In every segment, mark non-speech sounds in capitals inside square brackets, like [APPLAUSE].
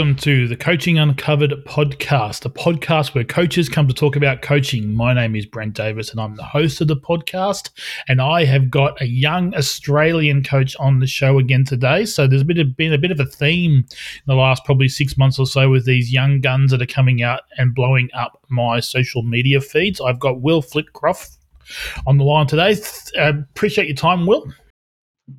Welcome to the Coaching Uncovered podcast, a podcast where coaches come to talk about coaching. My name is Brent Davis and I'm the host of the podcast. And I have got a young Australian coach on the show again today. So there's been a, bit of a theme in the last probably six months or so with these young guns that are coming out and blowing up my social media feeds. I've got Will Flitcroft on the line today. Uh, appreciate your time, Will.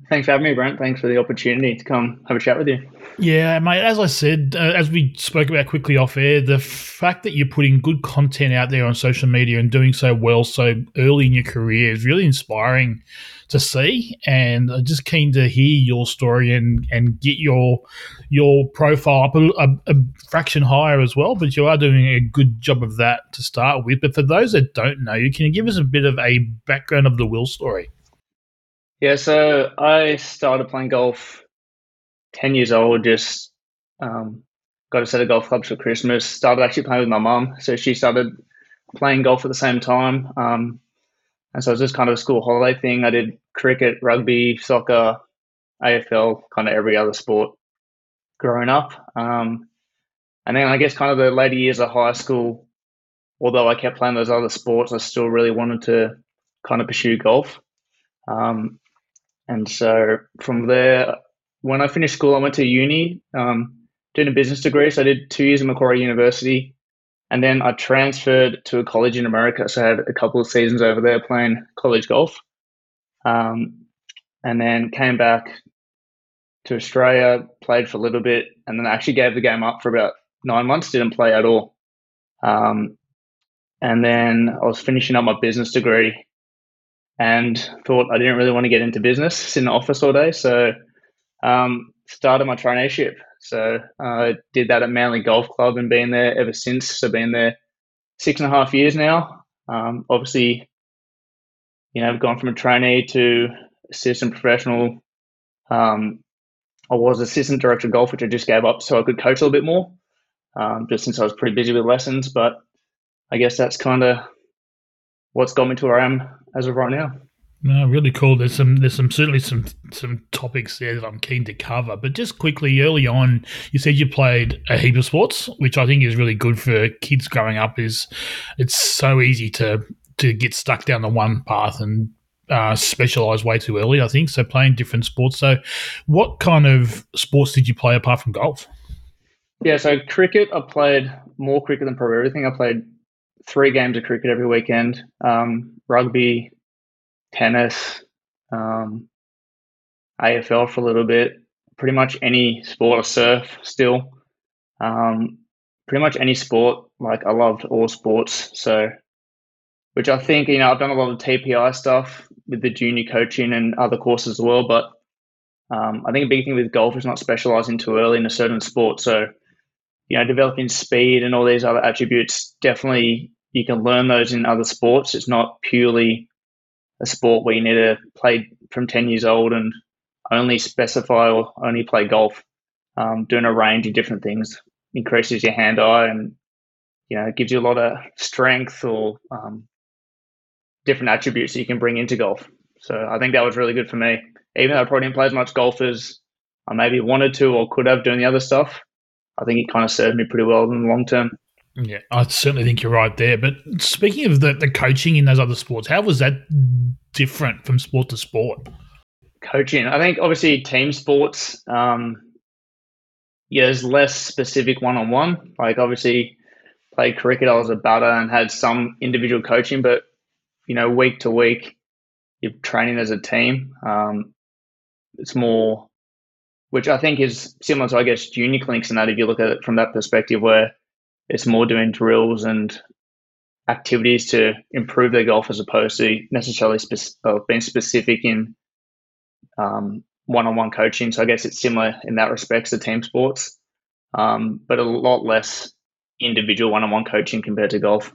Thanks for having me, Brent. Thanks for the opportunity to come have a chat with you. Yeah, mate. As I said, uh, as we spoke about quickly off air, the fact that you're putting good content out there on social media and doing so well so early in your career is really inspiring to see. And I'm just keen to hear your story and, and get your your profile up a, a, a fraction higher as well. But you are doing a good job of that to start with. But for those that don't know, you can you give us a bit of a background of the Will story. Yeah, so I started playing golf 10 years old, just um, got a set of golf clubs for Christmas. Started actually playing with my mum. So she started playing golf at the same time. Um, and so it was just kind of a school holiday thing. I did cricket, rugby, soccer, AFL, kind of every other sport growing up. Um, and then I guess kind of the later years of high school, although I kept playing those other sports, I still really wanted to kind of pursue golf. Um, and so from there, when I finished school, I went to uni, um, doing a business degree. So I did two years at Macquarie University. And then I transferred to a college in America. So I had a couple of seasons over there playing college golf. Um, and then came back to Australia, played for a little bit, and then actually gave the game up for about nine months, didn't play at all. Um, and then I was finishing up my business degree and thought I didn't really want to get into business, sit in the office all day. So um, started my traineeship. So I uh, did that at Manly Golf Club and been there ever since. So been there six and a half years now. Um, obviously, you know, I've gone from a trainee to assistant professional. Um, I was assistant director of golf, which I just gave up so I could coach a little bit more, um, just since I was pretty busy with lessons. But I guess that's kind of what's got me to where I am as of right now. No, really cool. There's some, there's some certainly some some topics there that I'm keen to cover. But just quickly, early on, you said you played a heap of sports, which I think is really good for kids growing up. Is it's so easy to to get stuck down the one path and uh, specialize way too early. I think so. Playing different sports. So, what kind of sports did you play apart from golf? Yeah, so cricket. I played more cricket than probably everything. I played three games of cricket every weekend. Um, rugby, tennis, um, AFL for a little bit. Pretty much any sport, or surf still. Um, pretty much any sport. Like I loved all sports. So, which I think you know I've done a lot of TPI stuff with the junior coaching and other courses as well. But um, I think a big thing with golf is not specializing too early in a certain sport. So, you know, developing speed and all these other attributes definitely you can learn those in other sports. It's not purely a sport where you need to play from 10 years old and only specify or only play golf. Um, doing a range of different things increases your hand eye and you know gives you a lot of strength or um, different attributes that you can bring into golf. So I think that was really good for me. Even though I probably didn't play as much golf as I maybe wanted to or could have doing the other stuff, I think it kind of served me pretty well in the long term. Yeah, I certainly think you're right there. But speaking of the, the coaching in those other sports, how was that different from sport to sport? Coaching, I think obviously team sports, um, yeah, there's less specific one on one. Like obviously, played cricket, I was a batter and had some individual coaching, but you know, week to week, you're training as a team. Um, it's more, which I think is similar to I guess junior clinics and that. If you look at it from that perspective, where it's more doing drills and activities to improve their golf as opposed to necessarily spe- uh, being specific in um, one-on-one coaching. So I guess it's similar in that respect to team sports, um, but a lot less individual one-on-one coaching compared to golf.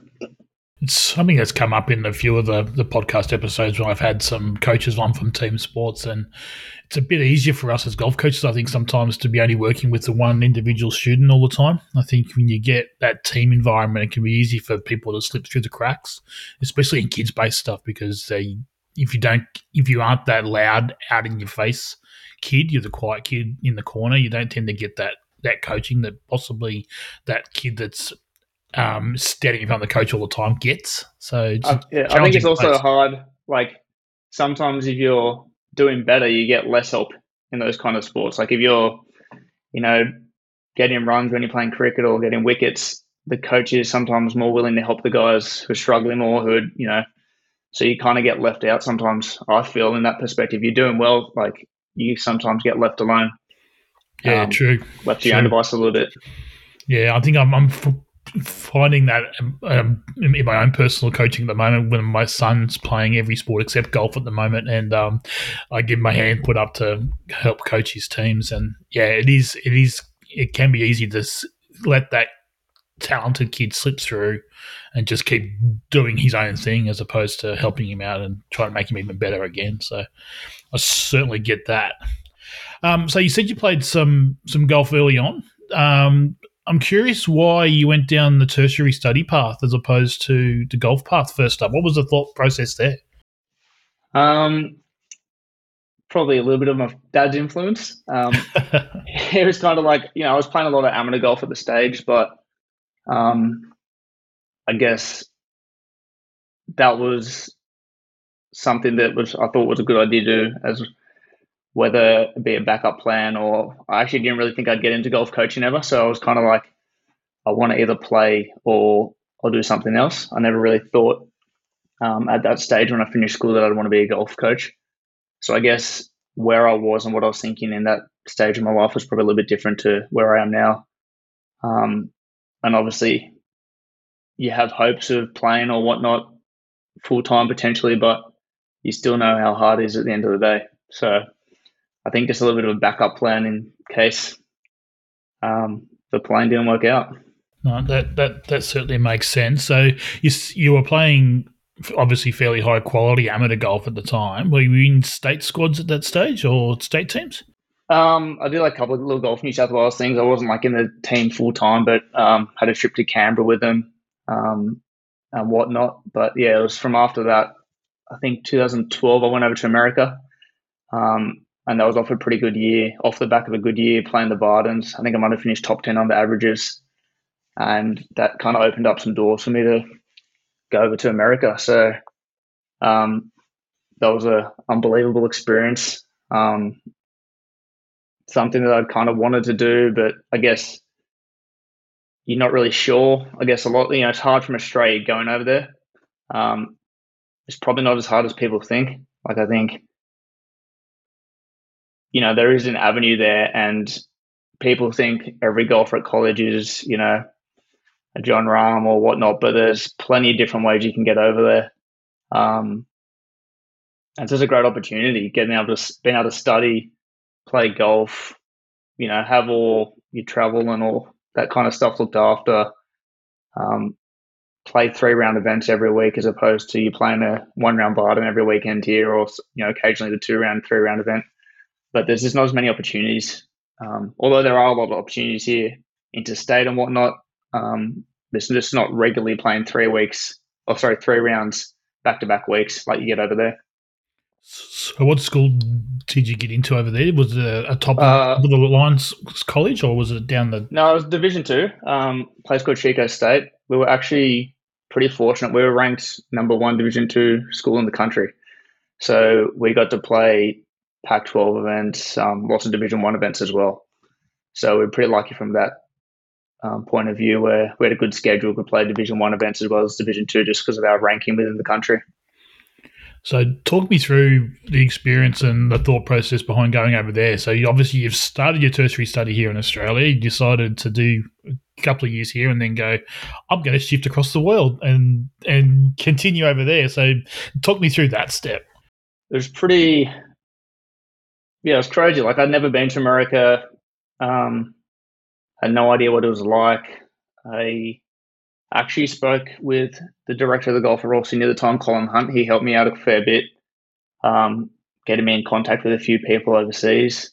It's something that's come up in a few of the, the podcast episodes when I've had some coaches on from team sports, and it's a bit easier for us as golf coaches, I think, sometimes to be only working with the one individual student all the time. I think when you get that team environment, it can be easy for people to slip through the cracks, especially in kids based stuff, because they, if you don't, if you aren't that loud out in your face kid, you're the quiet kid in the corner, you don't tend to get that that coaching that possibly that kid that's um, standing in front of the coach all the time gets. So uh, yeah, I think it's also place. hard. Like sometimes if you're doing better, you get less help in those kind of sports. Like if you're, you know, getting runs when you're playing cricket or getting wickets, the coach is sometimes more willing to help the guys who are struggling more, who are, you know, so you kind of get left out sometimes. I feel in that perspective, you're doing well, like you sometimes get left alone. Yeah, um, true. Left to your own device a little bit. Yeah, I think I'm, I'm finding that um, in my own personal coaching at the moment when my son's playing every sport except golf at the moment and um, I give my hand put up to help coach his teams and yeah it is it is it can be easy to let that talented kid slip through and just keep doing his own thing as opposed to helping him out and trying to make him even better again so I certainly get that. Um, so you said you played some some golf early on. Um, I'm curious why you went down the tertiary study path as opposed to the golf path first up. What was the thought process there? Um, probably a little bit of my dad's influence. Um, [LAUGHS] it was kind of like you know I was playing a lot of amateur golf at the stage, but um, I guess that was something that was I thought was a good idea to do as whether it be a backup plan or I actually didn't really think I'd get into golf coaching ever. So I was kind of like, I want to either play or or do something else. I never really thought um, at that stage when I finished school that I'd want to be a golf coach. So I guess where I was and what I was thinking in that stage of my life was probably a little bit different to where I am now. Um, and obviously, you have hopes of playing or whatnot full time potentially, but you still know how hard it is at the end of the day. So I think just a little bit of a backup plan in case um, the plan didn't work out. No, that that that certainly makes sense. So you you were playing obviously fairly high quality amateur golf at the time. Were you in state squads at that stage or state teams? Um, I did like a couple of little golf New South Wales things. I wasn't like in the team full time, but um, had a trip to Canberra with them um, and whatnot. But yeah, it was from after that. I think 2012. I went over to America, um, and that was off a pretty good year, off the back of a good year playing the Bardens. I think I might have finished top 10 on the averages. And that kind of opened up some doors for me to go over to America. So um, that was an unbelievable experience. Um, something that I'd kind of wanted to do, but I guess you're not really sure. I guess a lot, you know, it's hard from Australia going over there. Um, it's probably not as hard as people think. Like I think you know, there is an avenue there, and people think every golfer at college is, you know, a Jon Rahm or whatnot, but there's plenty of different ways you can get over there. Um, and it's just a great opportunity getting able to being able to study, play golf, you know, have all your travel and all that kind of stuff looked after. Um, play three round events every week as opposed to you playing a one round Barden every weekend here, or you know, occasionally the two round, three round event but there's just not as many opportunities. Um, although there are a lot of opportunities here, interstate and whatnot. Um, there's just not regularly playing three weeks, or sorry, three rounds back to back weeks like you get over there. So, what school did you get into over there? Was it a, top uh, of the lines college, or was it down the? No, it was Division Two. Um, place called Chico State. We were actually pretty fortunate. We were ranked number one Division Two school in the country, so we got to play Pac-12 events, um, lots of Division One events as well. So we're pretty lucky from that um, point of view, where we had a good schedule, could play Division One events as well as Division Two, just because of our ranking within the country. So, talk me through the experience and the thought process behind going over there. So, you, obviously, you've started your tertiary study here in Australia. You decided to do a couple of years here and then go, I'm going to shift across the world and and continue over there. So, talk me through that step. It was pretty yeah, it was crazy. Like I'd never been to America. Um, had no idea what it was like. I actually spoke with the director of the Golf Royal Sydney at the time, Colin Hunt. He helped me out a fair bit, um, getting me in contact with a few people overseas.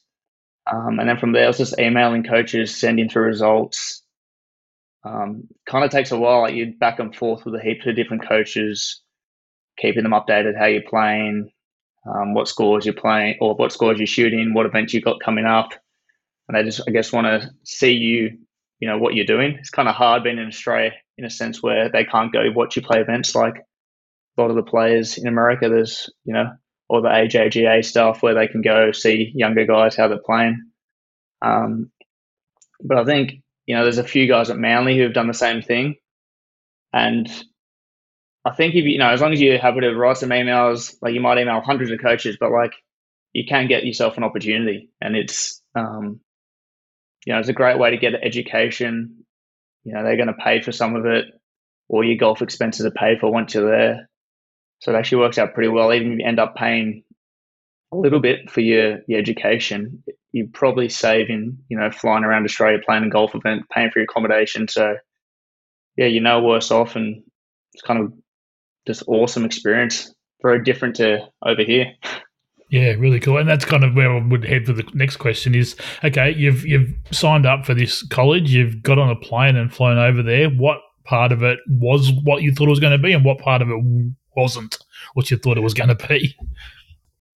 Um, and then from there, I was just emailing coaches, sending through results. Um, kind of takes a while. Like you back and forth with a heap of different coaches, keeping them updated how you're playing, um, what scores you're playing or what scores you're shooting, what events you've got coming up. and they just I guess want to see you, you know, what you're doing. It's kind of hard being in Australia in a sense where they can't go watch you play events like a lot of the players in America. There's you know all the AJGA stuff where they can go see younger guys how they're playing. Um, but I think you know there's a few guys at Manly who have done the same thing, and I think if you, you know as long as you're happy to write some emails, like you might email hundreds of coaches, but like you can get yourself an opportunity, and it's um, you know it's a great way to get education. You know they're going to pay for some of it, or your golf expenses are paid for once you're there. So it actually works out pretty well. Even if you end up paying a little bit for your, your education, you probably save in, you know, flying around Australia, playing a golf event, paying for your accommodation. So yeah, you're no worse off and it's kind of just awesome experience. Very different to over here. Yeah, really cool. And that's kind of where I would head for the next question is okay, you've you've signed up for this college, you've got on a plane and flown over there. What part of it was what you thought it was going to be and what part of it wasn't what you thought it was going to be?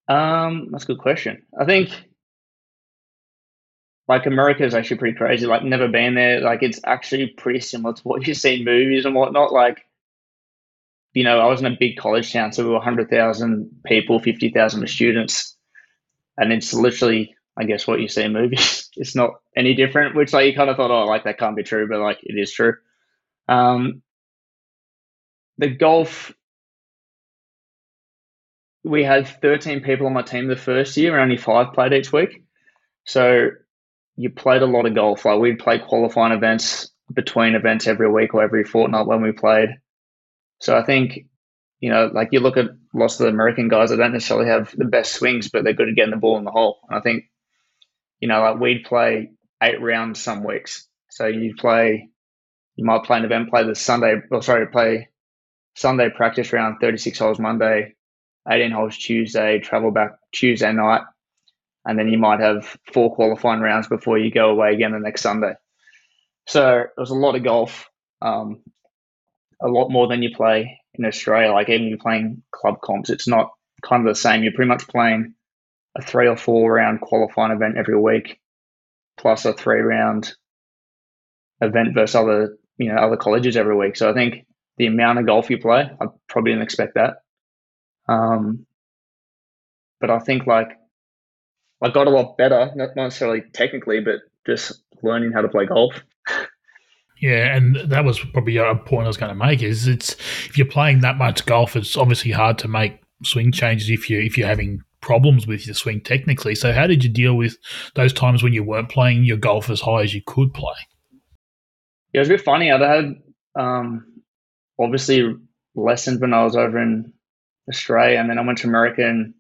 Um, that's a good question. I think like America is actually pretty crazy. Like never been there. Like it's actually pretty similar to what you see in movies and whatnot. Like, you know, I was in a big college town, so we were hundred thousand people, fifty thousand students, and it's literally, I guess, what you see in movies. [LAUGHS] it's not any different. Which like you kind of thought, oh, like that can't be true, but like it is true. Um, the golf we had 13 people on my team the first year and only five played each week. So you played a lot of golf. Like we'd play qualifying events between events every week or every fortnight when we played. So I think, you know, like you look at lots of the American guys that don't necessarily have the best swings, but they're good at getting the ball in the hole. And I think, you know, like we'd play eight rounds some weeks. So you'd play, you might play an event, play the Sunday, or sorry, play Sunday practice round, 36 holes Monday, 18 holes Tuesday, travel back Tuesday night, and then you might have four qualifying rounds before you go away again the next Sunday. So it was a lot of golf, um, a lot more than you play in Australia. Like even playing club comps, it's not kind of the same. You're pretty much playing a three or four round qualifying event every week, plus a three round event versus other you know other colleges every week. So I think the amount of golf you play, I probably didn't expect that. Um, but I think like I got a lot better, not necessarily technically, but just learning how to play golf. [LAUGHS] Yeah, and that was probably a point I was going to make. Is it's if you're playing that much golf, it's obviously hard to make swing changes if you if you're having problems with your swing technically. So, how did you deal with those times when you weren't playing your golf as high as you could play? Yeah, it was a bit funny. I had um, obviously lessons when I was over in Australia, and then I went to America and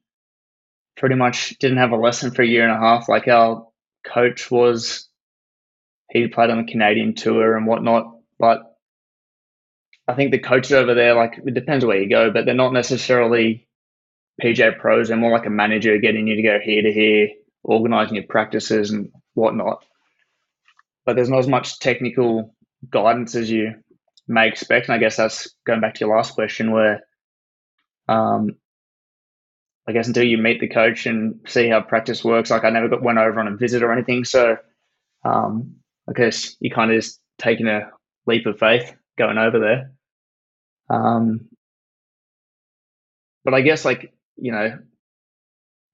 pretty much didn't have a lesson for a year and a half. Like our coach was, he played on the Canadian tour and whatnot, but I think the coaches over there, like it depends where you go, but they're not necessarily PJ pros. They're more like a manager getting you to go here to here, organizing your practices and whatnot. But there's not as much technical guidance as you may expect. And I guess that's going back to your last question where um, I guess until you meet the coach and see how practice works, like I never got went over on a visit or anything. So um, I guess you kind of just taking a leap of faith going over there. Um, but I guess like you know,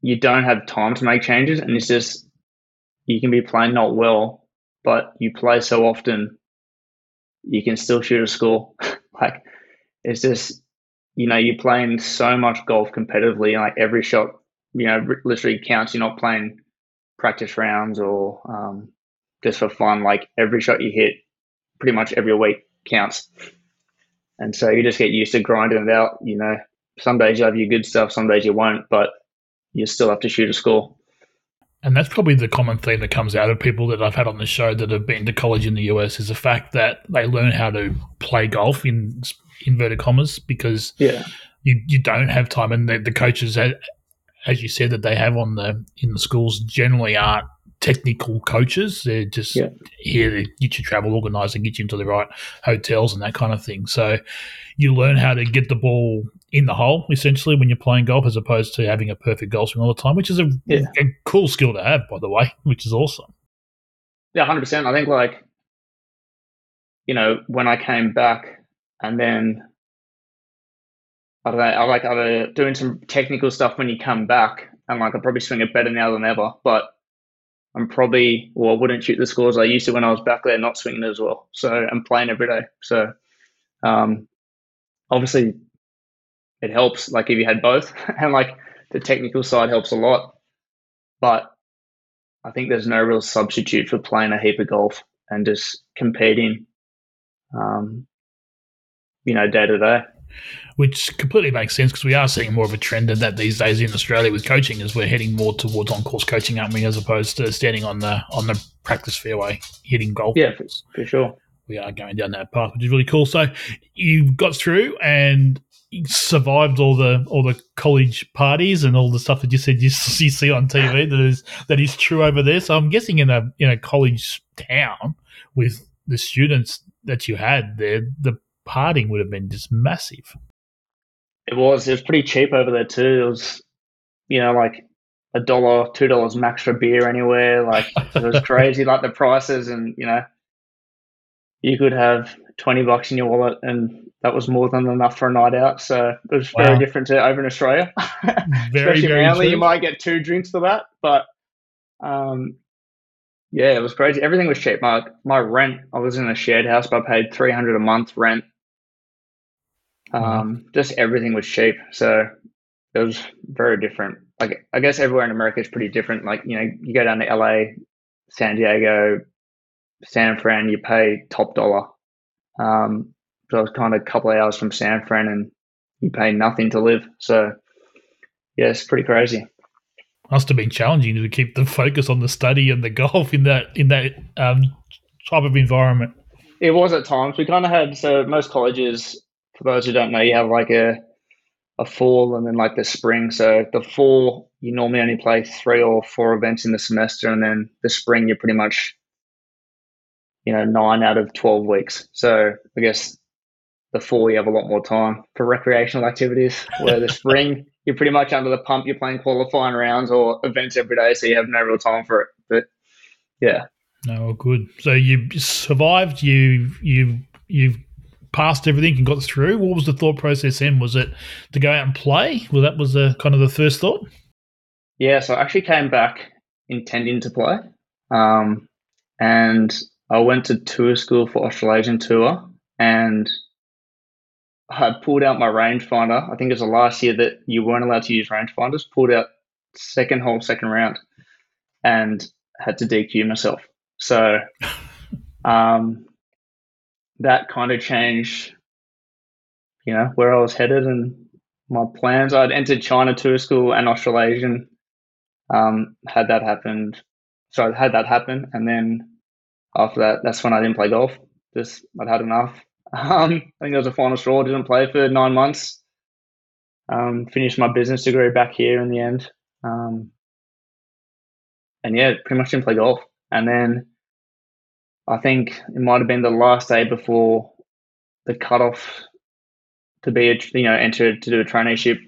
you don't have time to make changes, and it's just you can be playing not well, but you play so often, you can still shoot a score. [LAUGHS] like it's just you know, you're playing so much golf competitively, like every shot, you know, literally counts. You're not playing practice rounds or um, just for fun. Like every shot you hit, pretty much every week counts. And so you just get used to grinding it out. You know, some days you have your good stuff, some days you won't, but you still have to shoot a score. And that's probably the common theme that comes out of people that I've had on the show that have been to college in the US is the fact that they learn how to play golf in inverted commas because yeah. you you don't have time, and the, the coaches, as you said, that they have on the in the schools generally aren't technical coaches. They're just yeah. here to get you travel organised and get you into the right hotels and that kind of thing. So you learn how to get the ball in the hole essentially when you're playing golf, as opposed to having a perfect golf swing all the time, which is a, yeah. a cool skill to have, by the way, which is awesome. yeah, hundred percent. I think like, you know, when I came back and then I don't know, I like either doing some technical stuff when you come back and like I probably swing it better now than ever, but I'm probably well, I wouldn't shoot the scores I used to when I was back there, not swinging as well. So I'm playing every day. So um, obviously it helps. Like if you had both, [LAUGHS] and like the technical side helps a lot, but I think there's no real substitute for playing a heap of golf and just competing, um, you know, day to day which completely makes sense because we are seeing more of a trend in that these days in Australia with coaching as we're heading more towards on course coaching, aren't we, as opposed to standing on the on the practice fairway hitting golf. Yeah, for, for sure. We are going down that path, which is really cool. So you got through and survived all the all the college parties and all the stuff that you said you, [LAUGHS] you see on TV that is that is true over there. So I'm guessing in a in a college town with the students that you had there, the parting would have been just massive. It was. It was pretty cheap over there too. It was, you know, like a dollar, two dollars max for beer anywhere. Like it was [LAUGHS] crazy. like the prices, and you know, you could have twenty bucks in your wallet, and that was more than enough for a night out. So it was wow. very different to over in Australia. [LAUGHS] very, Especially very you might get two drinks for that, but um, yeah, it was crazy. Everything was cheap. My my rent, I was in a shared house, but I paid three hundred a month rent. Um, just everything was cheap, so it was very different. Like I guess everywhere in America is pretty different. Like you know, you go down to LA, San Diego, San Fran, you pay top dollar. Um, so I was kind of a couple of hours from San Fran, and you pay nothing to live. So yeah, it's pretty crazy. Must have been challenging to keep the focus on the study and the golf in that in that um, type of environment. It was at times. We kind of had so most colleges for those who don't know, you have like a a fall and then like the spring. So the fall, you normally only play three or four events in the semester, and then the spring, you're pretty much, you know, nine out of twelve weeks. So I guess the fall, you have a lot more time for recreational activities. Where the spring, [LAUGHS] you're pretty much under the pump. You're playing qualifying rounds or events every day, so you have no real time for it. But yeah. No, good. So you survived. You you you've passed everything and got through. What was the thought process then? Was it to go out and play? Well, that was the kind of the first thought. Yeah, so I actually came back intending to play, um, and I went to tour school for Australasian tour, and I pulled out my rangefinder. I think it was the last year that you weren't allowed to use rangefinders. Pulled out second hole, second round, and had to DQ myself. So, [LAUGHS] um, that kind of changed, you know, where I was headed and my plans. I'd entered China tour school and Australasian. Um, had that happened, so I had that happen, and then after that, that's when I didn't play golf. Just I'd had enough. [LAUGHS] Um, I think it was a final straw. Didn't play for nine months. Um, finished my business degree back here in the end. Um, and yeah, pretty much didn't play golf. And then I think it might have been the last day before the cutoff to be a, you know entered to do a traineeship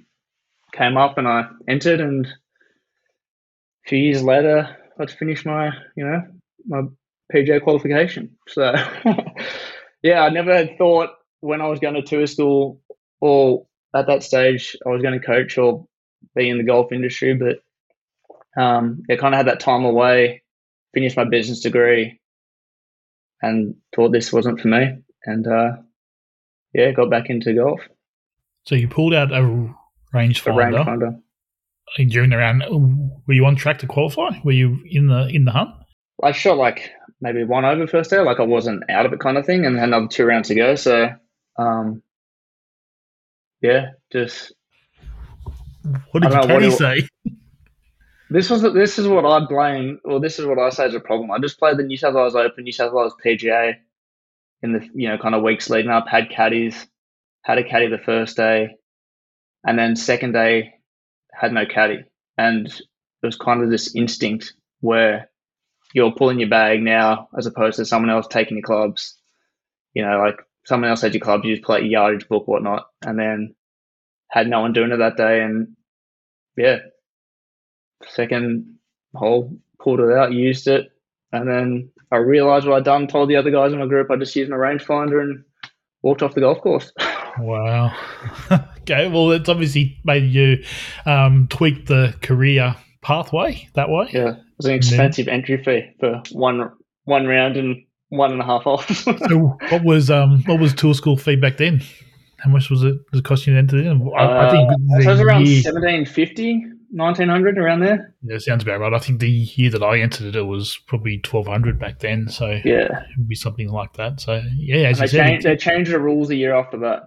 came up, and I entered, and a few years later, I'd finished my you know my PGA qualification. So [LAUGHS] yeah, I never had thought when I was going to tour school or at that stage I was going to coach or be in the golf industry, but um, yeah, kind of had that time away, finished my business degree, and thought this wasn't for me. And uh, yeah, got back into golf. So you pulled out a rangefinder. A rangefinder. During the round, were you on track to qualify? Were you in the in the hunt? I shot like maybe one over first day, like I wasn't out of it kind of thing, and had another two rounds to go. So, um, yeah, just. What did you know, say? This was this is what I blame, or this is what I say is a problem. I just played the New South Wales Open, New South Wales PGA in the you know kind of weeks leading up. Had caddies, had a caddy the first day, and then second day had no caddy, and it was kind of this instinct where you're pulling your bag now as opposed to someone else taking your clubs. You know, like someone else had your clubs, you just play your yardage book, whatnot, and then had no one doing it that day, and yeah, second hole, pulled it out, used it, And then I realised what I'd done, told the other guys in my group I just used my rangefinder and walked off the golf course. [LAUGHS] wow. [LAUGHS] okay, well, it's obviously made you um, tweak the career pathway that way. Yeah, it was an expensive entry fee for one one round and one and a half holes. [LAUGHS] so what was um what was tour school fee back then? How much was it? Was it costing you to enter? I, uh, I think it was around seventeen fifty 1900 around there. Yeah, sounds about right. I think the year that I entered it, it was probably 1200 back then. So yeah, it would be something like that. So yeah, as they, said, changed, they changed the rules a year after that.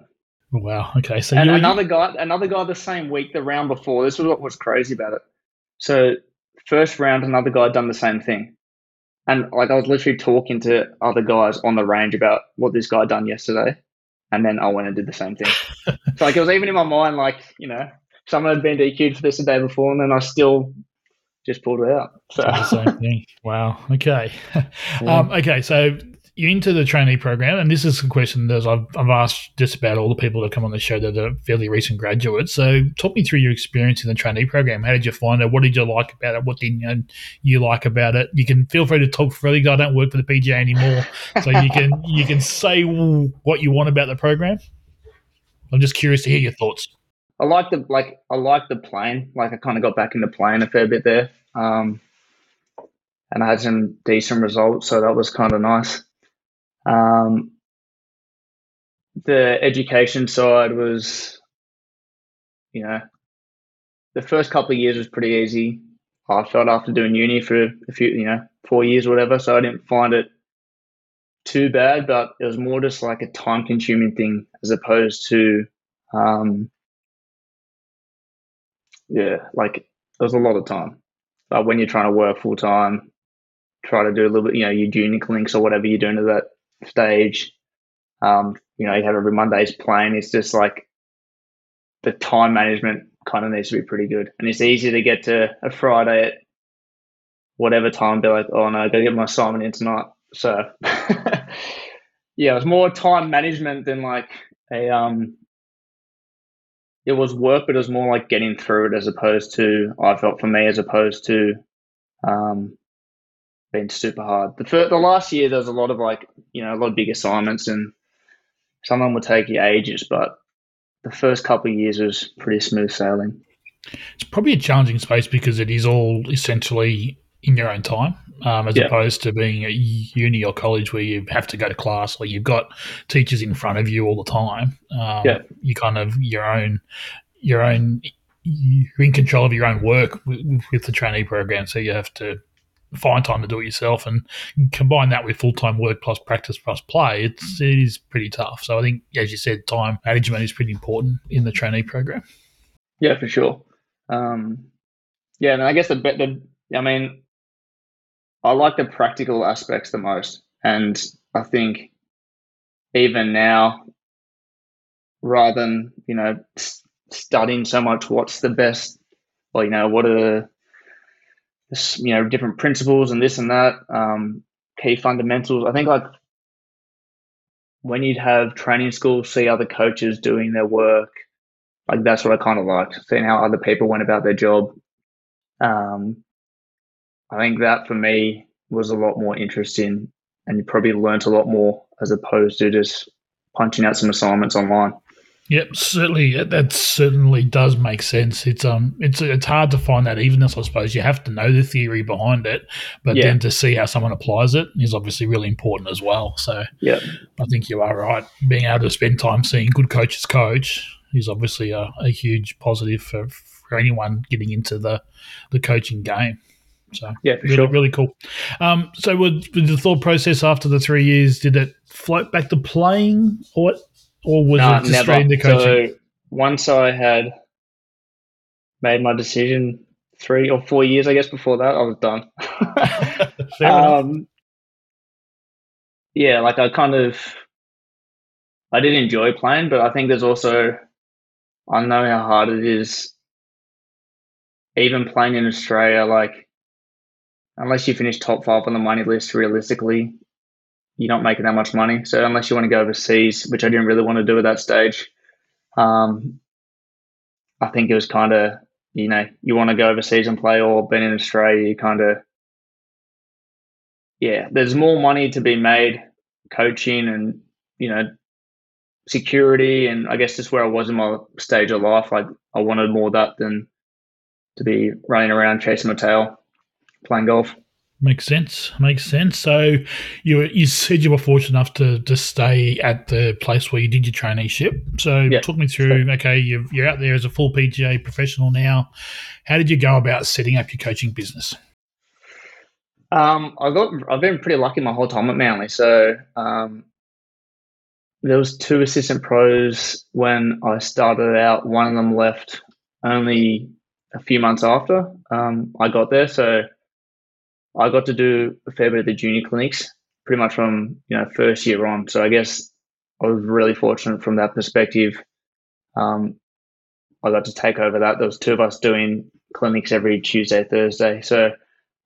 Oh, wow. Okay. So and another guy, another guy, the same week, the round before. This was what was crazy about it. So first round, another guy done the same thing, and like I was literally talking to other guys on the range about what this guy done yesterday, and then I went and did the same thing. [LAUGHS] so like it was even in my mind, like you know, someone had been DQ'd for this the day before, and then I still just pulled it out. So the same [LAUGHS] thing. Wow. Okay. Yeah. Um, okay. So you're into the trainee program, and this is a question that I've, I've asked just about all the people that come on the show that are fairly recent graduates. So talk me through your experience in the trainee program. How did you find it? What did you like about it? What didn't you like about it? You can feel free to talk freely. I don't work for the PGA anymore, [LAUGHS] so you can you can say what you want about the program. I'm just curious to hear your thoughts. I like the like I like the plane. Like I kind of got back into playing a fair bit there, um, and I had some decent results, so that was kind of nice. Um, the education side was, you know, the first couple of years was pretty easy. I felt after doing uni for a few, you know, four years or whatever, so I didn't find it too bad. But it was more just like a time-consuming thing as opposed to um, yeah, like was a lot of time. But when you're trying to work full time, try to do a little bit, you know, your junior clinics or whatever you're doing at that stage. Um, you know, you have every Monday's playing. It's just like the time management kind of needs to be pretty good. And it's easy to get to a Friday at whatever time, be like, oh no, I gotta get my assignment in tonight. So [LAUGHS] yeah, it was more time management than like a um it was work, but it was more like getting through it as opposed to I felt for me as opposed to um, being super hard. The first, the last year there was a lot of like you know a lot of big assignments and some of them would take you ages, but the first couple of years was pretty smooth sailing. It's probably a challenging space because it is all essentially in your own time, um, as yeah. opposed to being at uni or college where you have to go to class or you've got teachers in front of you all the time. Um, yeah. You kind of your own, your own, you're in control of your own work with, with the trainee program, so you have to find time to do it yourself and combine that with full-time work plus practice plus play it's it is pretty tough so i think as you said time management is pretty important in the trainee program yeah for sure um, yeah and i guess the, the i mean I like the practical aspects the most. And I think even now, rather than, you know, studying so much what's the best, or, you know, what are the, you know, different principles and this and that, um, key fundamentals. I think like when you'd have training school, see other coaches doing their work, like that's what I kind of liked, seeing how other people went about their job. Um, I think that for me was a lot more interesting and you probably learnt a lot more as opposed to just punching out some assignments online. Yep, certainly that certainly does make sense. It's um, it's it's hard to find that evenness. I suppose you have to know the theory behind it, but yeah. then to see how someone applies it is obviously really important as well. So yeah, I think you are right. Being able to spend time seeing good coaches coach is obviously a, a huge positive for, for anyone getting into the the coaching game. So yeah, really, sure. really cool. Um, so with, with, the thought process after the three years, did it float back to playing, or or was nah, it just straight into coaching? So once I had made my decision, three or four years, I guess before that, I was done. [LAUGHS] um, yeah, like I kind of, I did enjoy playing, but I think there's also, I know how hard it is, even playing in Australia. Like unless you finish top five on the money list, realistically, you're not making that much money. So unless you want to go overseas, which I didn't really want to do at that stage, um, I think it was kind of you know you want to go overseas and play, or been in Australia, you kind of yeah, there's more money to be made coaching and you know security and I guess just where I was in my stage of life. Like I wanted more of that than to be running around chasing my tail playing golf. Makes sense. Makes sense. So you you said you were fortunate enough to to stay at the place where you did your traineeship. So yeah, talk me through. Sure. Okay, you're you're out there as a full PGA professional now. How did you go about setting up your coaching business? Um, I got I've been pretty lucky my whole time at Manly. So um, there was two assistant pros when I started out. One of them left only a few months after um, I got there. So I got to do a fair bit of the junior clinics pretty much from you know first year on. So I guess I was really fortunate from that perspective. Um, I got to take over that. There was two of us doing clinics every Tuesday, Thursday. So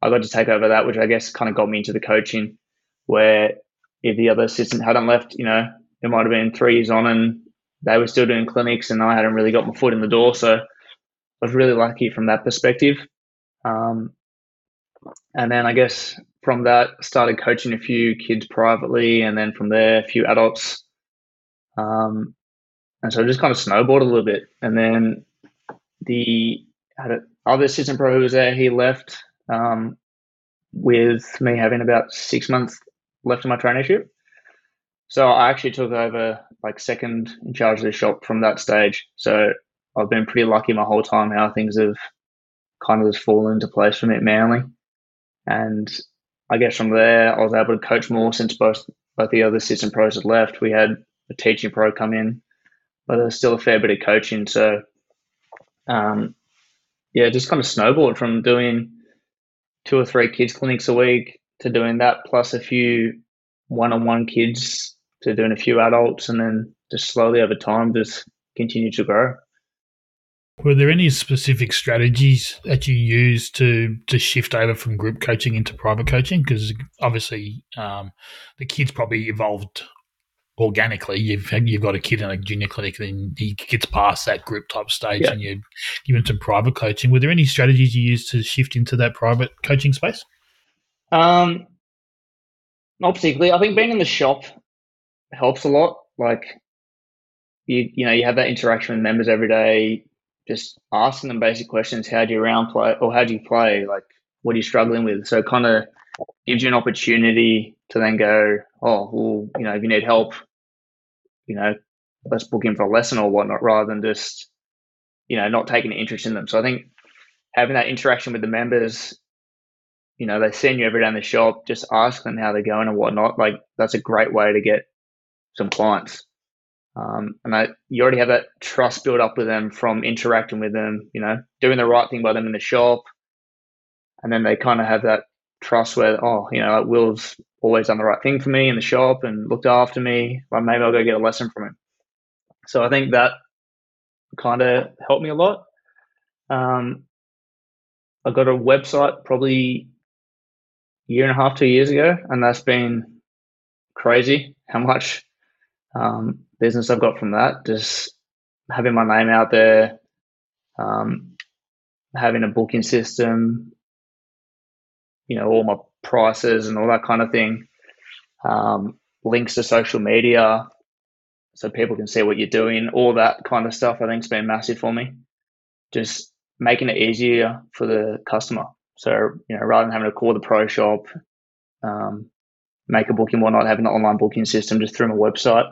I got to take over that, which I guess kind of got me into the coaching. Where if the other assistant hadn't left, you know, it might have been three years on and they were still doing clinics and I hadn't really got my foot in the door. So I was really lucky from that perspective. Um, and then I guess from that started coaching a few kids privately, and then from there a few adults. Um, and so I just kind of snowboarded a little bit, and then the other assistant pro who was there. He left um, with me having about six months left of my traineeship. So I actually took over like second in charge of the shop from that stage. So I've been pretty lucky my whole time how things have kind of just fallen into place for me at Manly. And I guess from there, I was able to coach more since both both the other assistant pros had left. We had a teaching pro come in, but there's still a fair bit of coaching. So, um, yeah, just kind of snowballed from doing two or three kids clinics a week to doing that, plus a few one-on-one kids to doing a few adults, and then just slowly over time, just continue to grow. Were there any specific strategies that you used to to shift over from group coaching into private coaching? Because obviously, um, the kids probably evolved organically. You've you've got a kid in a junior clinic, and he gets past that group type stage, yeah. and you give him some private coaching. Were there any strategies you used to shift into that private coaching space? Um, not particularly. I think being in the shop helps a lot. Like you, you know, you have that interaction with members every day just asking them basic questions. How do you round play or how do you play? Like, what are you struggling with? So kind of gives you an opportunity to then go, oh, well, you know, if you need help, you know, let's book in for a lesson or whatnot, rather than just, you know, not taking an interest in them. So I think having that interaction with the members, you know, they send you every day in the shop, just ask them how they're going and whatnot. Like that's a great way to get some clients. Um, and I, you already have that trust built up with them from interacting with them, you know, doing the right thing by them in the shop. And then they kind of have that trust where, oh, you know, Will's always done the right thing for me in the shop and looked after me. Well, maybe I'll go get a lesson from him. So I think that kind of helped me a lot. Um, I got a website probably year and a half, two years ago, and that's been crazy how much um, business I've got from that. Just having my name out there, um, having a booking system, you know, all my prices and all that kind of thing. Um, links to social media so people can see what you're doing, all that kind of stuff. I think's been massive for me. Just making it easier for the customer. So you know, rather than having to call the pro shop, um, make a booking, whatnot, having an online booking system just through my website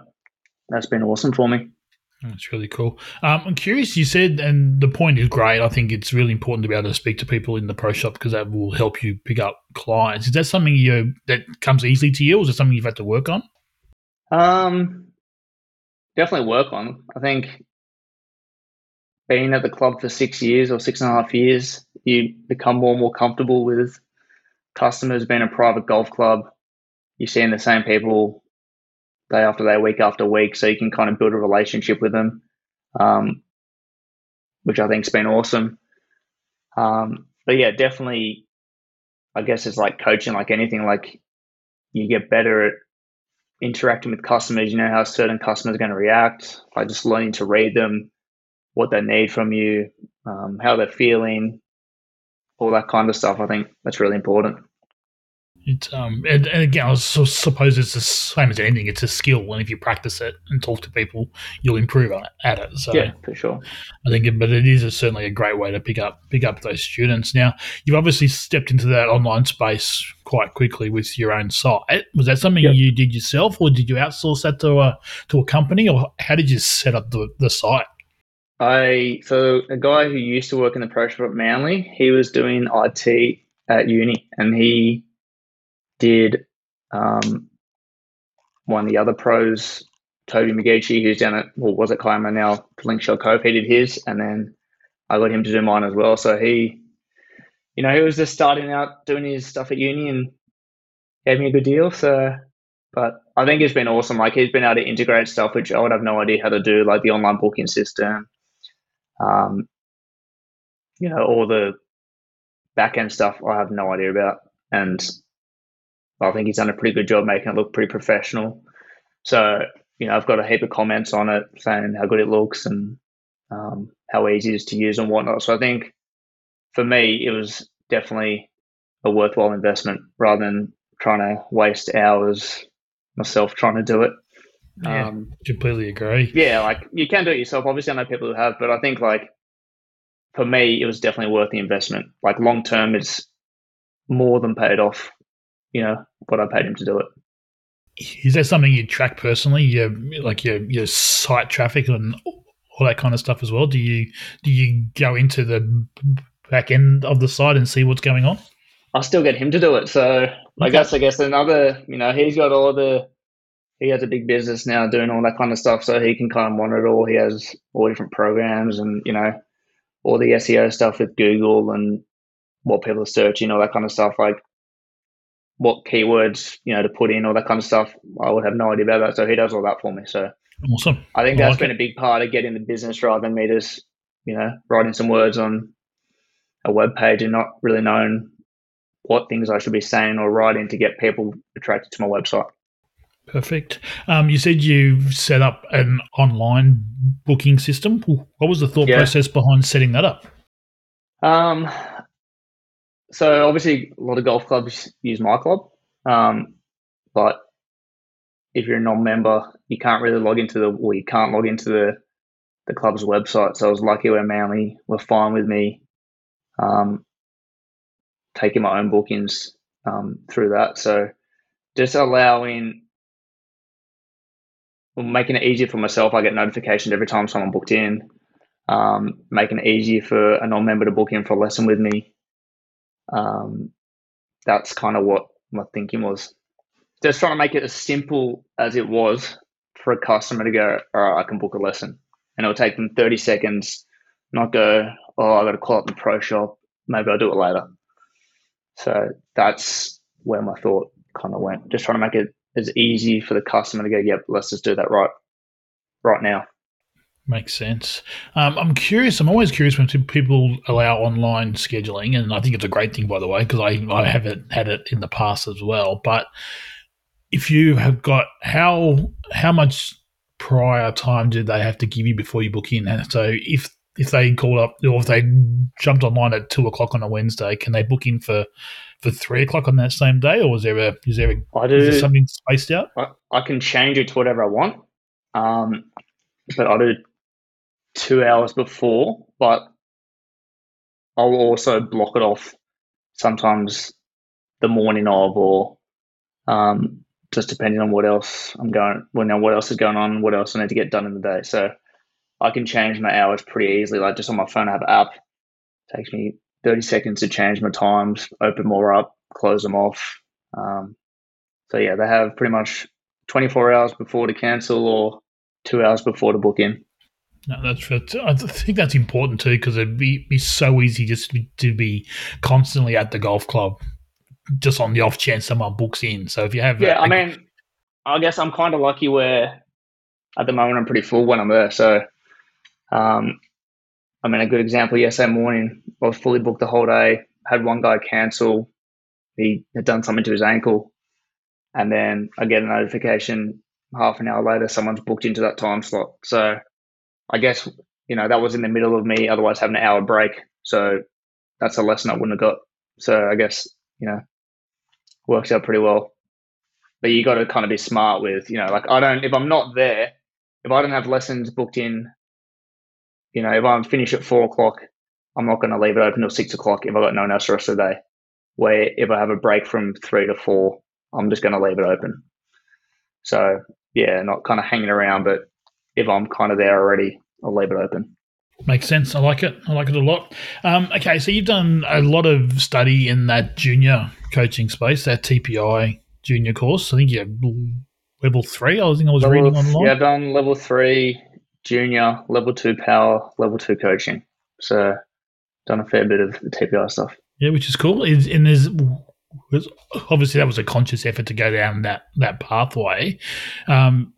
that's been awesome for me. That's really cool. Um, I'm curious. You said, and the point is great. I think it's really important to be able to speak to people in the pro shop because that will help you pick up clients. Is that something you that comes easily to you, or is it something you've had to work on? Um, definitely work on. I think being at the club for six years or six and a half years, you become more and more comfortable with customers. Being a private golf club, you're seeing the same people day after day, week after week, so you can kind of build a relationship with them, um, which I think's been awesome. Um, but yeah, definitely, I guess it's like coaching, like anything. Like you get better at interacting with customers. You know how certain customers are going to react. Like just learning to read them, what they need from you, um, how they're feeling, all that kind of stuff. I think that's really important. It's um and, and again, I suppose it's the same as anything. It's a skill, and if you practice it and talk to people, you'll improve at it. So yeah, for sure. I think, but it is a, certainly a great way to pick up pick up those students. Now, you've obviously stepped into that online space quite quickly with your own site. Was that something yep. you did yourself, or did you outsource that to a to a company, or how did you set up the, the site? I so a guy who used to work in the pro shop at Manly, he was doing IT at uni, and he did um, one of the other pros, Toby McGeechee, who's down at, well, was at Kiama now, Links Shell Cove. He did his, and then I got him to do mine as well. So he, you know, he was just starting out doing his stuff at uni and gave me a good deal. So, but I think it's been awesome. Like he's been able to integrate stuff which I would have no idea how to do, like the online booking system, um, you know, all the back end stuff I have no idea about. And I think he's done a pretty good job making it look pretty professional. So, you know, I've got a heap of comments on it saying how good it looks and um, how easy it is to use and whatnot. So I think for me, it was definitely a worthwhile investment rather than trying to waste hours myself trying to do it. Yeah, um, completely agree. Yeah, like you can do it yourself. Obviously, I know people who have, but I think like for me, it was definitely worth the investment. Like long term, it's more than paid off you know what I paid him to do it. Is that something you track personally? Your like your your site traffic and all that kind of stuff as well. Do you do you go into the back end of the site and see what's going on? I still get him to do it. So okay. I guess I guess another you know he's got all the he has a big business now doing all that kind of stuff, so he can kind of monitor it all. He has all different programs and you know all the SEO stuff with Google and what people are searching, all that kind of stuff. Like what keywords you know to put in all that kind of stuff. I would have no idea about that, so he does all that for me. So awesome. I think that's like been it. a big part of getting the business rather than me just you know writing some words on a web page and not really knowing what things I should be saying or writing to get people attracted to my website. Perfect. Um, you said you set up an online booking system. What was the thought yeah. process behind setting that up? Um, so obviously a lot of golf clubs use MiClub, um, but if you're a non-member, you can't really log into the well, you can't log into the the club's website. So I was lucky where Manly were fine with me um, taking my own bookings um, through that. So just allowing well, making it easier for myself. I get notifications every time someone booked in. Um, making it easier for a non-member to book in for a lesson with me. Um, that's kind of what my thinking was. Just trying to make it as simple as it was for a customer to go, all right, I can book a lesson. And it'll take them 30 seconds, not go, oh, I got to call up the pro shop. Maybe I'll do it later. So that's where my thought kind of went. Just trying to make it as easy for the customer to go, yep, let's just do that right, right now. Makes sense. Um, I'm curious. I'm always curious when people allow online scheduling, and I think it's a great thing, by the way, because I I haven't had it in the past as well. But if you have got how how much prior time do they have to give you before you book in? And so if if they called up or if they jumped online at two o'clock on a Wednesday, can they book in for for three o'clock on that same day, or is there a is there, a, I do, is there something spaced out? I, I, can change it to whatever I want, um, but I do two hours before, but I'll also block it off sometimes the morning of or um, just depending on what else I'm going, well, what else is going on, what else I need to get done in the day. So I can change my hours pretty easily. Like just on my phone, I have an app. It takes me 30 seconds to change my times, open more up, close them off. Um, so yeah, they have pretty much 24 hours before to cancel or two hours before to book in. No, that's I think that's important too because it'd be, be so easy just to be, to be constantly at the golf club, just on the off chance someone books in. So if you have, yeah, I mean, I guess I'm kind of lucky where at the moment I'm pretty full when I'm there. So, um, I mean, a good example yesterday morning, I was fully booked the whole day. Had one guy cancel; he had done something to his ankle, and then I get a notification half an hour later, someone's booked into that time slot. So I guess you know that was in the middle of me otherwise having an hour break. So that's a lesson I wouldn't have got. So I guess you know works out pretty well. But you got to kind of be smart with, you know, like I don't, if I'm not there, if I don't have lessons booked in, you know, if I'm finished at four o'clock, I'm not going to leave it open till six o'clock if I got no one else the rest of the day. Where if I have a break from three to four, I'm just going to leave it open. So yeah, not kind of hanging around, but if I'm kind of there already, I'll leave it open. Makes sense. I like it. I like it a lot. Um, okay, so you've done a lot of study in that junior coaching space, that TPI junior course. I think you have level three. I think I was level, reading online. Yeah, I've done level three junior, level two power, level two coaching. So done a fair bit of the TPI stuff. Yeah, which is cool. And there's obviously that was a conscious effort to go down that that pathway. Um,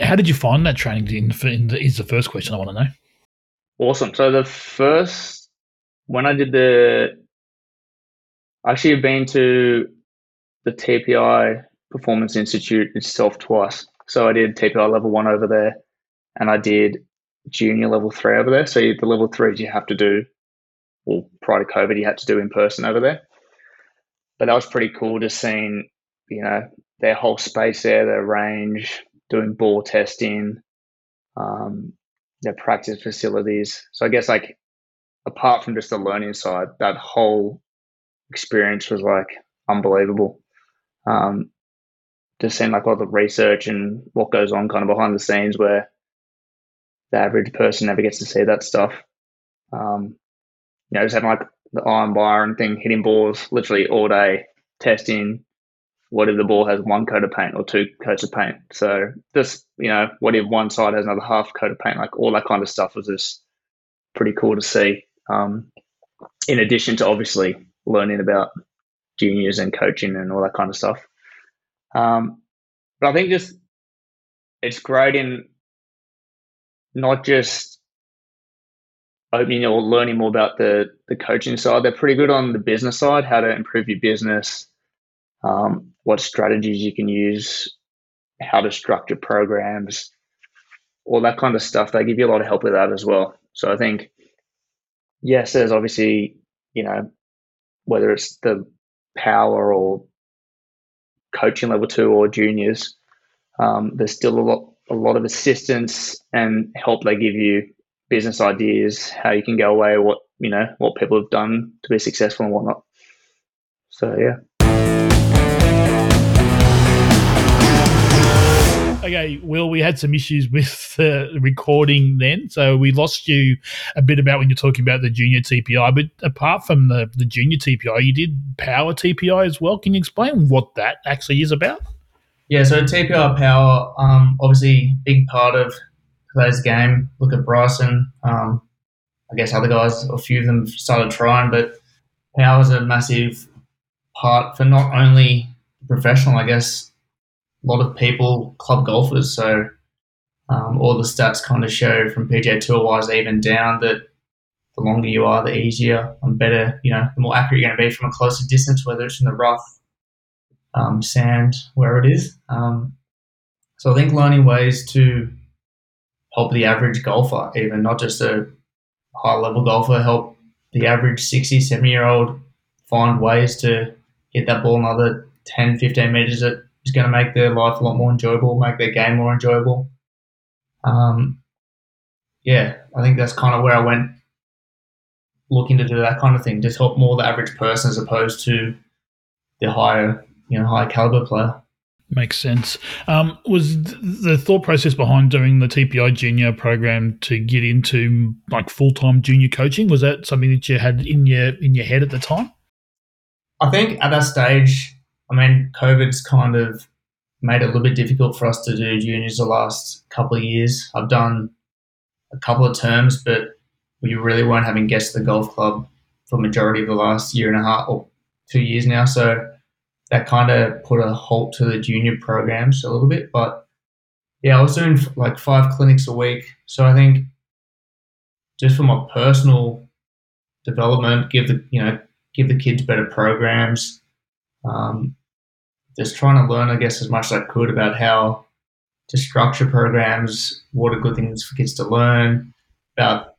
how did you find that training? In, in the, is the first question I want to know. Awesome. So the first when I did the, I actually have been to the TPI Performance Institute itself twice. So I did TPI level one over there, and I did junior level three over there. So the level threes you have to do, well, prior to COVID, you had to do in person over there. But that was pretty cool to seeing, you know, their whole space there, their range, doing ball testing, um, their practice facilities. So I guess like apart from just the learning side, that whole experience was like unbelievable. Um, just seeing like all the research and what goes on kind of behind the scenes where the average person never gets to see that stuff. Um, you know, just having like the iron Byron thing, hitting balls literally all day, testing what if the ball has one coat of paint or two coats of paint. So just, you know, what if one side has another half coat of paint, like all that kind of stuff was just pretty cool to see. Um, in addition to obviously learning about juniors and coaching and all that kind of stuff. Um, but I think just it's great in not just opening or learning more about the the coaching side. They're pretty good on the business side, how to improve your business, um, what strategies you can use, how to structure programs, all that kind of stuff. They give you a lot of help with that as well. So I think, yes, there's obviously, you know, whether it's the power or coaching level two or juniors, um, there's still a lot, a lot of assistance and help they give you, business ideas, how you can go away, what you know, what people have done to be successful and whatnot. So yeah. Okay, Will, we had some issues with the recording then, so we lost you a bit about when you're talking about the junior TPI. But apart from the, the junior TPI, you did power TPI as well. Can you explain what that actually is about? Yeah, so TPI power, um, obviously, big part of today's game. Look at Bryson. Um, I guess other guys, a few of them started trying, but power is a massive part for not only professional, I guess, lot of people, club golfers. So um, all the stats kind of show from PGA Tour wise, even down, that the longer you are, the easier and better, you know, the more accurate you're going to be from a closer distance, whether it's in the rough, um, sand, wherever it is. Um, so I think learning ways to help the average golfer, even not just a high level golfer, help the average 60, 70 year old find ways to hit that ball another 10, 15 meters that is going to make their life a lot more enjoyable, make their game more enjoyable. Um, yeah, I think that's kind of where I went looking to do that kind of thing, just help more the average person as opposed to the higher, you know, high caliber player. Makes sense. Um, was the thought process behind doing the TPI junior program to get into like full time junior coaching? Was that something that you had in your in your head at the time? I think at that stage, I mean, COVID's kind of made it a little bit difficult for us to do juniors the last couple of years. I've done a couple of terms, but we really weren't having guests at the golf club for the majority of the last year and a half or two years now. So that kind of put a halt to the junior programs a little bit. But yeah, I was doing like five clinics a week. So I think just for my personal development, give the you know give the kids better programs, um, just trying to learn, I guess, as much as I could about how to structure programs, what are good things for kids to learn, about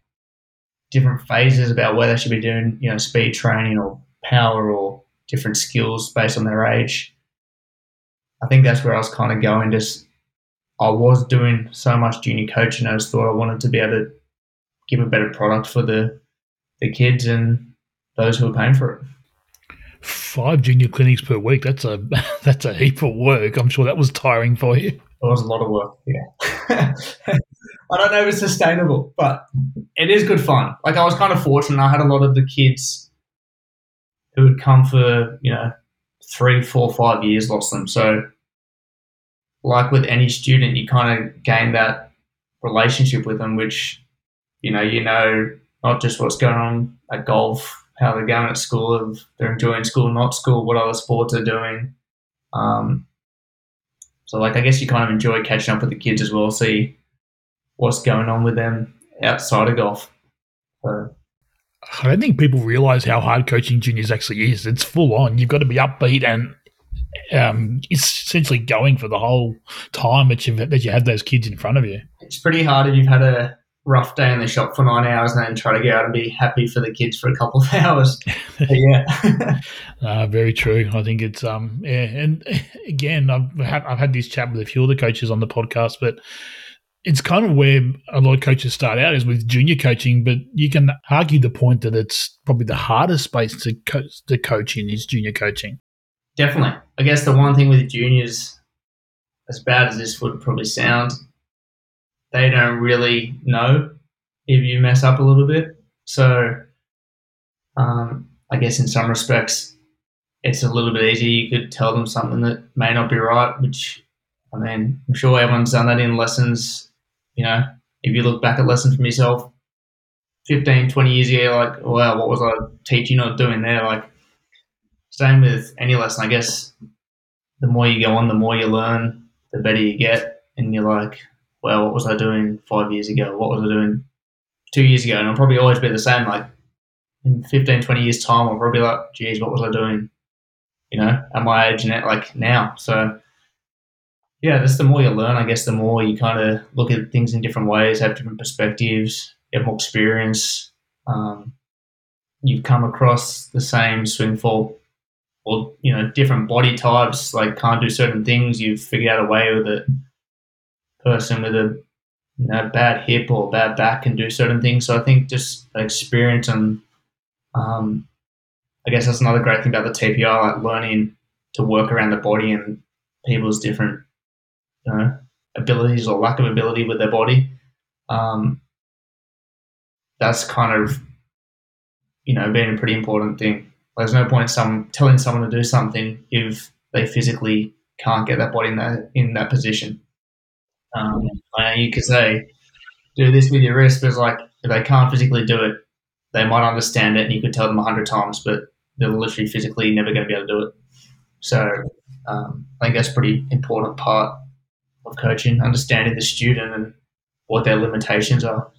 different phases, about where they should be doing, you know, speed training or power or different skills based on their age. I think that's where I was kind of going. Just I was doing so much junior coaching. I just thought I wanted to be able to give a better product for the the kids and those who are paying for it. Five junior clinics per week. That's a [LAUGHS] that's a heap of work. I'm sure that was tiring for you. It was a lot of work. Yeah. [LAUGHS] I don't know if it's sustainable, but it is good fun. Like I was kind of fortunate. I had a lot of the kids who would come for you know three, four, five years, lost them. So, like with any student, you kind of gain that relationship with them, which you know, you know not just what's going on at golf, how they're going at school, if they're enjoying school, not school, what other sports they're doing. Um, so, like, I guess you kind of enjoy catching up with the kids as well, see what's going on with them outside of golf. So, I don't think people realize how hard coaching juniors actually is. It's full on. You've got to be upbeat and um, essentially going for the whole time that you that you had those kids in front of you. It's pretty hard if you've had a rough day in the shop for nine hours and then try to get out and be happy for the kids for a couple of [LAUGHS] hours. yeah, [LAUGHS] uh, very true. I think it's um yeah, and [LAUGHS] again I've had, I've had this chat with a few of the coaches on the podcast, but it's kind of where a lot of coaches start out is with junior coaching, but you can argue the point that it's probably the hardest space to coach to coach in is junior coaching. Definitely, I guess the one thing with juniors, as bad as this would probably sound, they don't really know if you mess up a little bit. So, um, I guess in some respects, it's a little bit easier. You could tell them something that may not be right, which I mean, I'm sure everyone's done that in lessons. You know, if you look back at lessons from yourself 15, 20 years ago, like, wow, what was I teaching or doing there? Like, same with any lesson. I guess the more you go on, the more you learn, the better you get. And you're like, well, what was I doing five years ago? What was I doing two years ago? And I'll probably always be the same. Like in 15, 20 years' time, I'll probably be like, geez, what was I doing, you know, at my age and like now? So, yeah, just the more you learn, I guess, the more you kind of look at things in different ways, have different perspectives, get more experience. Um, you've come across the same swing fault or, you know, different body types, like can't do certain things. You've figured out a way with it person with a you know, bad hip or bad back can do certain things. So I think just experience and um, I guess that's another great thing about the TPI, like learning to work around the body and people's different you know abilities or lack of ability with their body. Um, that's kind of you know being a pretty important thing. There's no point some telling someone to do something if they physically can't get that body in that in that position. Um, you could say, do this with your wrist, but it's like if they can't physically do it, they might understand it, and you could tell them a hundred times, but they're literally physically never going to be able to do it. So um, I think that's a pretty important part of coaching, understanding the student and what their limitations are.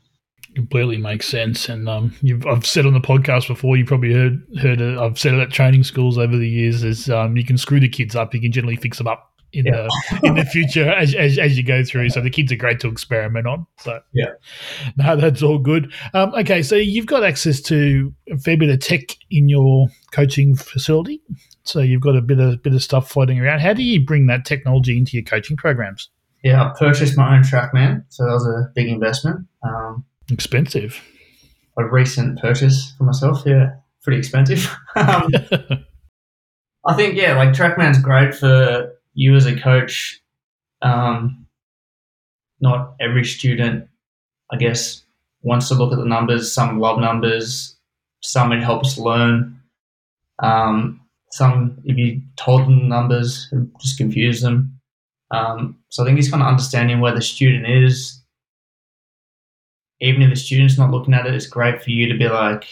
Completely makes sense, and um, I've said on the podcast before. You probably heard heard it. I've said it at training schools over the years. Is um, you can screw the kids up, you can generally fix them up in yeah. the in the future as, as, as you go through. So the kids are great to experiment on. So yeah, no, that's all good. Um, okay, so you've got access to a fair bit of tech in your coaching facility. So you've got a bit of bit of stuff floating around. How do you bring that technology into your coaching programs? Yeah, I purchased my own TrackMan, so that was a big investment. Um, expensive. A recent purchase for myself. Yeah, pretty expensive. [LAUGHS] um, [LAUGHS] I think yeah, like TrackMan's great for you as a coach, um, not every student, I guess, wants to look at the numbers. Some love numbers. Some it helps learn. Um, some, if you told them the numbers, it just confuse them. Um, so I think it's kind of understanding where the student is. Even if the student's not looking at it, it's great for you to be like,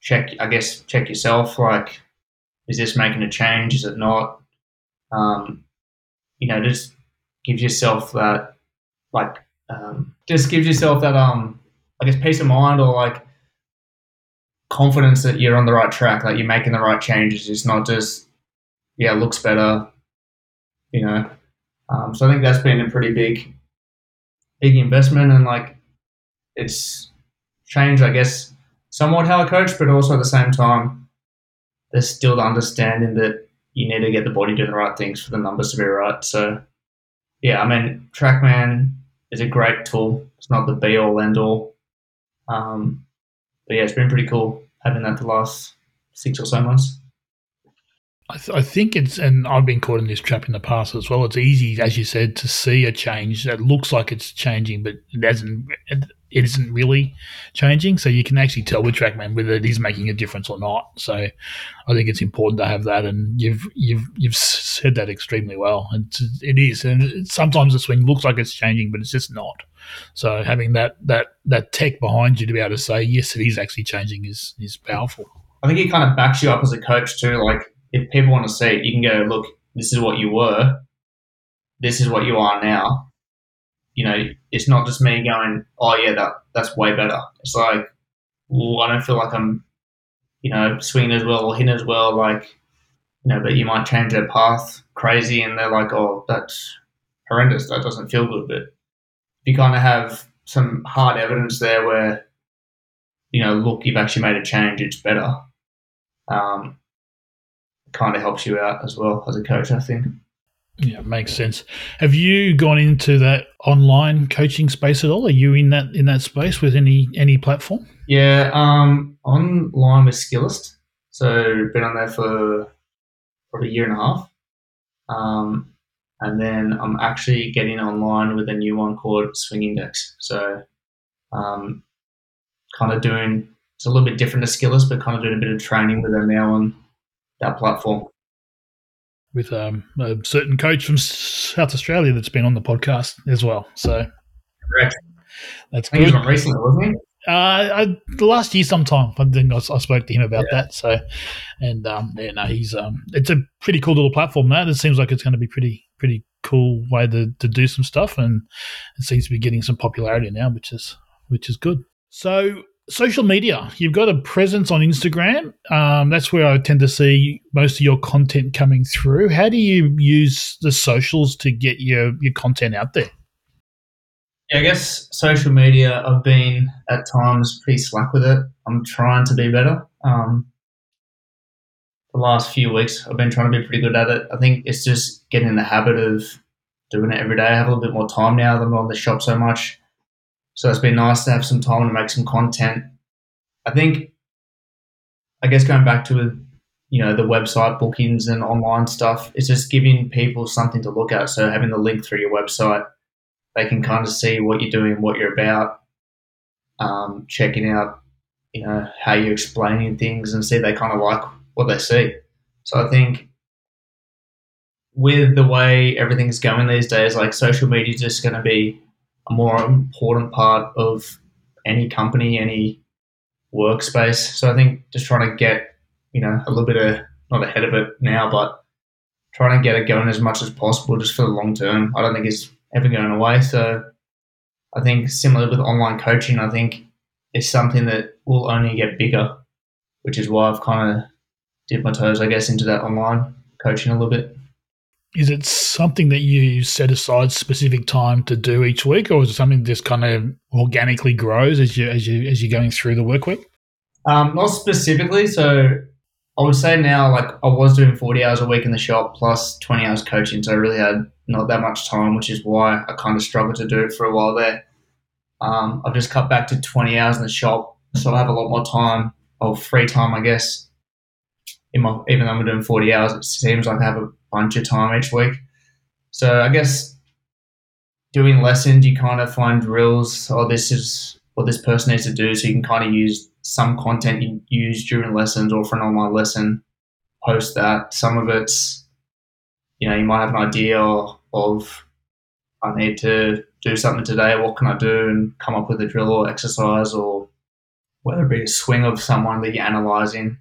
check, I guess, check yourself. Like, is this making a change? Is it not? Um, you know, just gives yourself that, like, um, just gives yourself that, um, I guess, peace of mind or like confidence that you're on the right track, like you're making the right changes. It's not just, yeah, looks better, you know. Um, so I think that's been a pretty big, big investment, and like, it's changed, I guess, somewhat how I coach, but also at the same time, there's still the understanding that you need to get the body doing the right things for the numbers to be right. So, yeah, I mean, TrackMan is a great tool. It's not the be all end all. Um, but yeah, it's been pretty cool having that the last six or so months. I, th- I, think it's, and I've been caught in this trap in the past as well. It's easy, as you said, to see a change that looks like it's changing, but it hasn't. It, it isn't really changing. So you can actually tell with TrackMan whether it is making a difference or not. So I think it's important to have that, and you've you've you've said that extremely well. It's, it is, and sometimes the swing looks like it's changing, but it's just not. So having that that that tech behind you to be able to say yes, it is actually changing is is powerful. I think it kind of backs you up as a coach too. Like if people want to see it, you can go, look, this is what you were, this is what you are now. You know, it's not just me going, oh yeah, that that's way better. It's like, well, I don't feel like I'm, you know, swinging as well or hitting as well. Like, you know, but you might change their path crazy, and they're like, oh, that's horrendous. That doesn't feel good. But you kind of have some hard evidence there where, you know, look, you've actually made a change. It's better. Um, kind of helps you out as well as a coach, I think. Yeah, makes sense. Have you gone into that online coaching space at all? Are you in that in that space with any any platform? Yeah, um, online with Skillest. So been on there for probably a year and a half. Um, and then I'm actually getting online with a new one called Swing Index. So um, kind of doing it's a little bit different to Skillest, but kind of doing a bit of training with them now on that platform. With um, a certain coach from South Australia that's been on the podcast as well. So, correct. That's good. He was on recently, wasn't he? Uh, I, the last year sometime I think I, I spoke to him about yeah. that. So, and um, yeah, no, he's um, it's a pretty cool little platform. That it seems like it's going to be pretty pretty cool way to, to do some stuff, and it seems to be getting some popularity now, which is which is good. So social media. You've got a presence on Instagram. Um, that's where I tend to see most of your content coming through. How do you use the socials to get your, your content out there? Yeah, I guess social media, I've been at times pretty slack with it. I'm trying to be better. Um, the last few weeks, I've been trying to be pretty good at it. I think it's just getting in the habit of doing it every day. I have a little bit more time now that I'm on the shop so much. So it's been nice to have some time to make some content. I think, I guess going back to you know the website bookings and online stuff, it's just giving people something to look at. So having the link through your website, they can kind of see what you're doing, what you're about, um, checking out you know how you're explaining things, and see they kind of like what they see. So I think with the way everything's going these days, like social media is just going to be a more important part of any company, any workspace. So I think just trying to get, you know, a little bit of not ahead of it now, but trying to get it going as much as possible just for the long term. I don't think it's ever going away. So I think similar with online coaching, I think it's something that will only get bigger, which is why I've kind of dipped my toes, I guess, into that online coaching a little bit is it something that you set aside specific time to do each week, or is it something that just kind of organically grows as you as you as you're going through the work week? Um, not specifically. So I would say now, like I was doing 40 hours a week in the shop plus 20 hours coaching, so I really had not that much time, which is why I kind of struggled to do it for a while there. Um, I've just cut back to 20 hours in the shop, so I have a lot more time of free time, I guess. My, even though I'm doing 40 hours, it seems like I have a bunch of time each week. So I guess doing lessons, you kind of find drills, oh, this is what this person needs to do. So you can kind of use some content you use during lessons or for an online lesson, post that. Some of it's, you know, you might have an idea of, I need to do something today. What can I do? And come up with a drill or exercise or whether it be a swing of someone that you're analyzing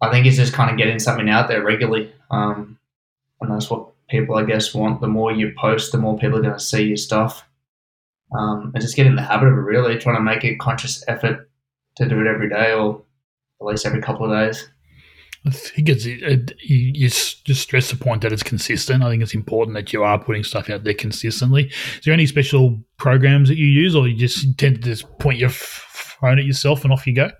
I think it's just kind of getting something out there regularly. Um, and that's what people, I guess, want. The more you post, the more people are going to see your stuff. Um, and just get in the habit of it, really, trying to make a conscious effort to do it every day or at least every couple of days. I think it's it, you, you just stress the point that it's consistent. I think it's important that you are putting stuff out there consistently. Is there any special programs that you use, or you just tend to just point your phone at yourself and off you go?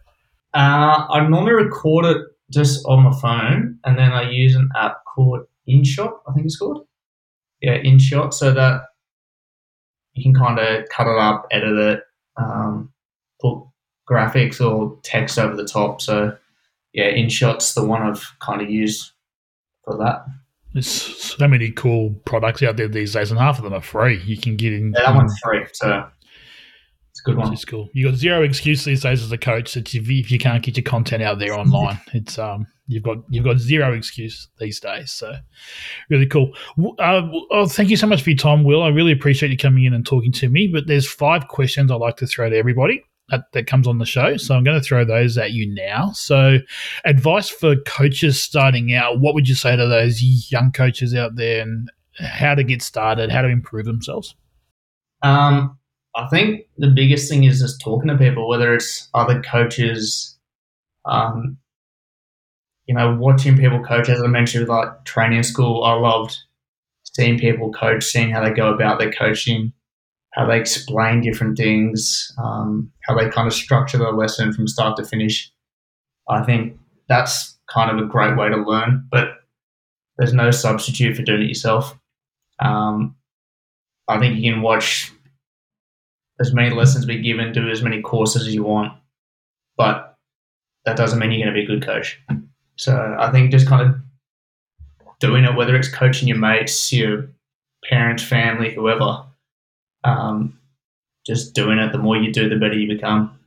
Uh, I normally record it just on my phone, and then I use an app called InShot. I think it's called. Yeah, InShot, so that you can kind of cut it up, edit it, um, put graphics or text over the top. So yeah, InShot's the one I've kind of used for that. There's so many cool products out there these days, and half of them are free. You can get in. Yeah, that one's free, so it's a good one. It's cool. You got zero excuse these days as a coach that if you, if you can't get your content out there online, [LAUGHS] it's um you've got you've got zero excuse these days. So really cool. Uh, oh, thank you so much for your time, Will. I really appreciate you coming in and talking to me. But there's five questions I'd like to throw to everybody that, that comes on the show. So I'm going to throw those at you now. So, advice for coaches starting out what would you say to those young coaches out there and how to get started, how to improve themselves? Um, I think the biggest thing is just talking to people, whether it's other coaches, um, you know, watching people coach. As I mentioned, like training school, I loved seeing people coach, seeing how they go about their coaching how they explain different things, um, how they kind of structure the lesson from start to finish. I think that's kind of a great way to learn, but there's no substitute for doing it yourself. Um, I think you can watch as many lessons be given, do as many courses as you want, but that doesn't mean you're going to be a good coach. So I think just kind of doing it, whether it's coaching your mates, your parents, family, whoever, um, just doing it. The more you do, the better you become.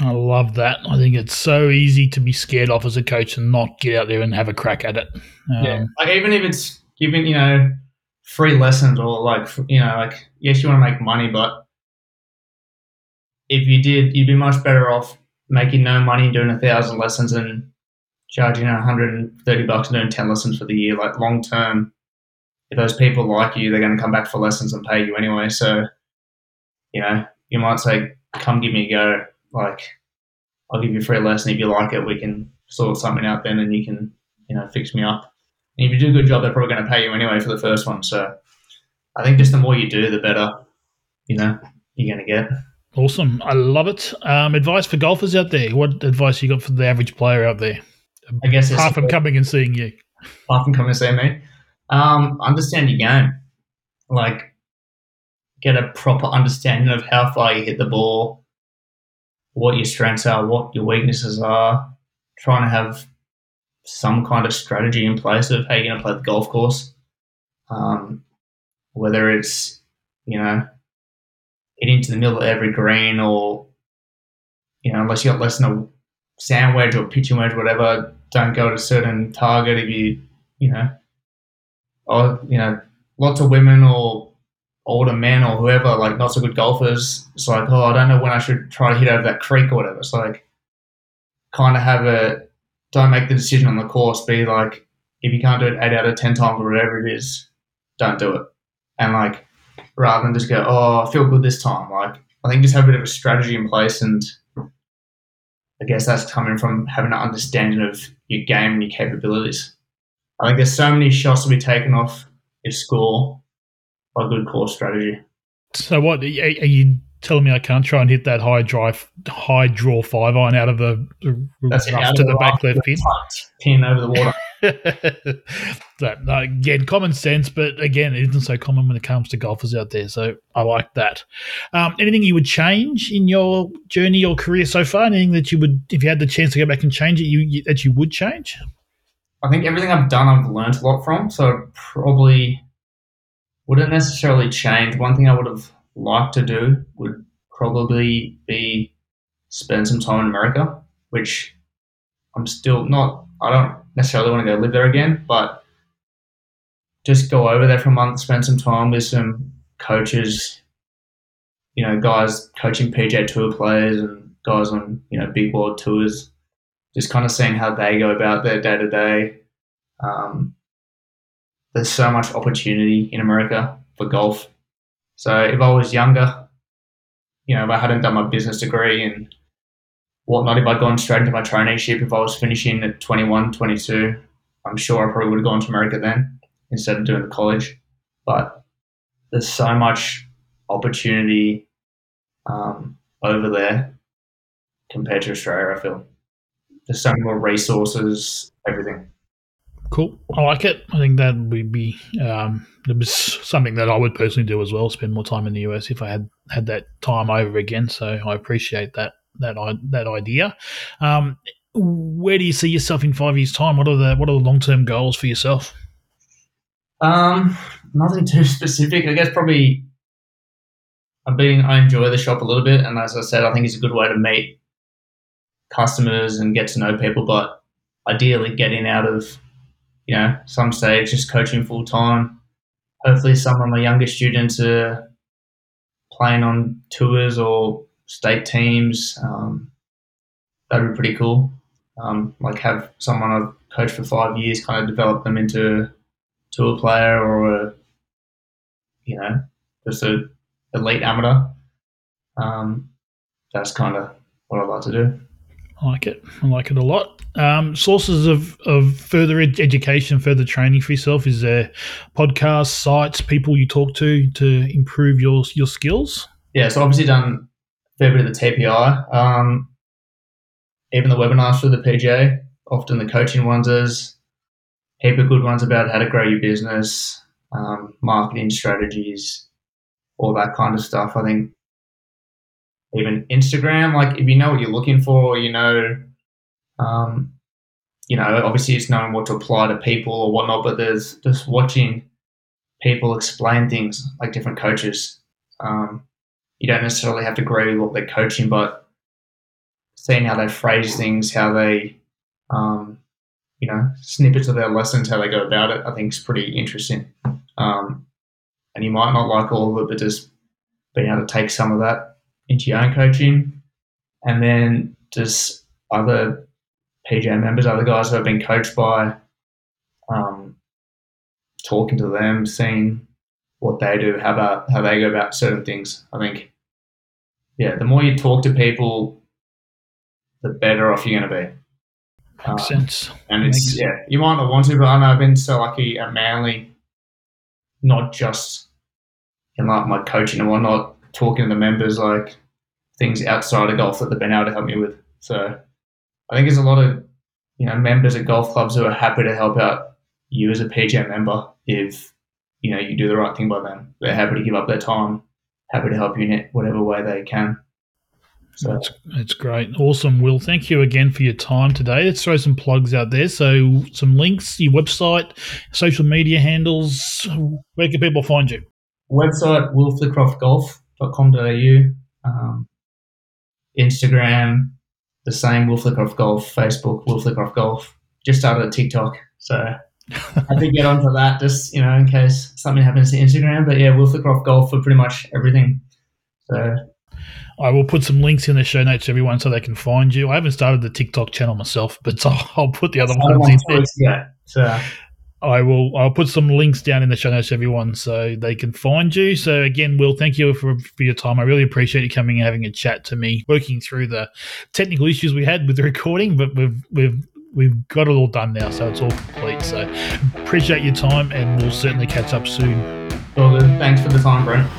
I love that. I think it's so easy to be scared off as a coach and not get out there and have a crack at it. Um, yeah, like even if it's giving you know free lessons or like you know like yes you want to make money, but if you did, you'd be much better off making no money and doing a thousand lessons and charging 130 bucks and doing 10 lessons for the year. Like long term, if those people like you, they're going to come back for lessons and pay you anyway. So, you know, you might say, come give me a go. Like, I'll give you a free lesson. If you like it, we can sort something out then and you can, you know, fix me up. And if you do a good job, they're probably going to pay you anyway for the first one. So I think just the more you do, the better, you know, you're going to get. Awesome. I love it. Um, advice for golfers out there. What advice you got for the average player out there? I guess apart from coming and seeing you. Apart from coming and seeing me. Um, understand your game. Like, get a proper understanding of how far you hit the ball, what your strengths are, what your weaknesses are. Trying to have some kind of strategy in place of how you're going to play the golf course. Um, whether it's, you know, hitting to the middle of every green or, you know, unless you got less than a sand wedge or pitching wedge, whatever, don't go to a certain target if you, you know, or you know, lots of women or older men or whoever, like not so good golfers. It's like, oh, I don't know when I should try to hit over that creek or whatever. It's like, kind of have a, don't make the decision on the course. Be like, if you can't do it eight out of ten times or whatever it is, don't do it. And like, rather than just go, oh, I feel good this time. Like, I think just have a bit of a strategy in place, and I guess that's coming from having an understanding of your game and your capabilities. I think there's so many shots to be taken off your score by good course strategy. So what are you telling me? I can't try and hit that high drive, high draw five iron out of the, That's rough to the, the back left pin, pin over the water. [LAUGHS] that, again, common sense, but again, it isn't so common when it comes to golfers out there. So I like that. Um, anything you would change in your journey or career so far? Anything that you would, if you had the chance to go back and change it, you, you that you would change? I think everything I've done, I've learned a lot from. So probably wouldn't necessarily change. One thing I would have liked to do would probably be spend some time in America, which I'm still not. I don't necessarily want to go live there again, but just go over there for a month, spend some time with some coaches, you know, guys coaching PGA Tour players and guys on you know big world tours just kind of seeing how they go about their day to day. There's so much opportunity in America for golf. So if I was younger, you know, if I hadn't done my business degree and whatnot, if I'd gone straight into my traineeship, if I was finishing at 21, 22, I'm sure I probably would have gone to America then instead of doing the college. But there's so much opportunity um, over there compared to Australia, I feel there's so many more resources, everything. Cool. I like it. I think that would be um, it was something that I would personally do as well. Spend more time in the US if I had had that time over again. So I appreciate that that that idea. Um, where do you see yourself in five years' time? What are the what are the long term goals for yourself? Um, nothing [LAUGHS] too specific. I guess probably I've been I enjoy the shop a little bit, and as I said, I think it's a good way to meet customers and get to know people. But ideally, getting out of you know some stage just coaching full time. Hopefully, some of my younger students are playing on tours or state teams. Um, that'd be pretty cool. Um, like have someone I've coached for five years kind of develop them into a tour player or a you know just a elite amateur. Um, that's kind of what I'd like to do. I like it. I like it a lot. Um, sources of, of further ed- education, further training for yourself. Is there podcasts, sites, people you talk to to improve your your skills? Yeah, so obviously done a fair bit of the TPI. Um, even the webinars for the PGA, often the coaching ones is heap of good ones about how to grow your business, um, marketing strategies, all that kind of stuff. I think even Instagram, like if you know what you're looking for, you know, um, you know, obviously it's knowing what to apply to people or whatnot, but there's just watching people explain things like different coaches. Um, you don't necessarily have to agree with what they're coaching, but seeing how they phrase things, how they, um, you know, snippets of their lessons, how they go about it, I think is pretty interesting. Um, and you might not like all of it, but just being able to take some of that into your own coaching, and then just other PGA members, other guys who have been coached by, um, talking to them, seeing what they do, how about how they go about certain things. I think, yeah, the more you talk to people, the better off you're going to be. Makes um, sense. And it's Makes yeah, you might not want to, but I know I've been so lucky at Manly, not just in like my coaching and whatnot, talking to the members like things outside of golf that they've been able to help me with. So I think there's a lot of you know members at golf clubs who are happy to help out you as a PGA member if you know you do the right thing by them. They're happy to give up their time, happy to help you in whatever way they can. So that's, that's great. Awesome, Will. Thank you again for your time today. Let's throw some plugs out there. So, some links, your website, social media handles. Where can people find you? Website, willflitcroftgolf.com.au. Um, Instagram, the same, Will Flitcroft Golf. Facebook, Will Flitcroft Golf. Just started a TikTok. So, [LAUGHS] I did get onto that just, you know, in case something happens to Instagram. But yeah, Will Flitcroft Golf for pretty much everything. So I will put some links in the show notes, everyone, so they can find you. I haven't started the TikTok channel myself, but [LAUGHS] I'll, put the other ones in there. Yeah, so. I will. I'll put some links down in the show notes, everyone, so they can find you. So again, Will, thank you for, for your time. I really appreciate you coming and having a chat to me, working through the technical issues we had with the recording, but we've we've we've got it all done now, so it's all complete. So appreciate your time, and we'll certainly catch up soon. Well. Thanks for the time, Brent.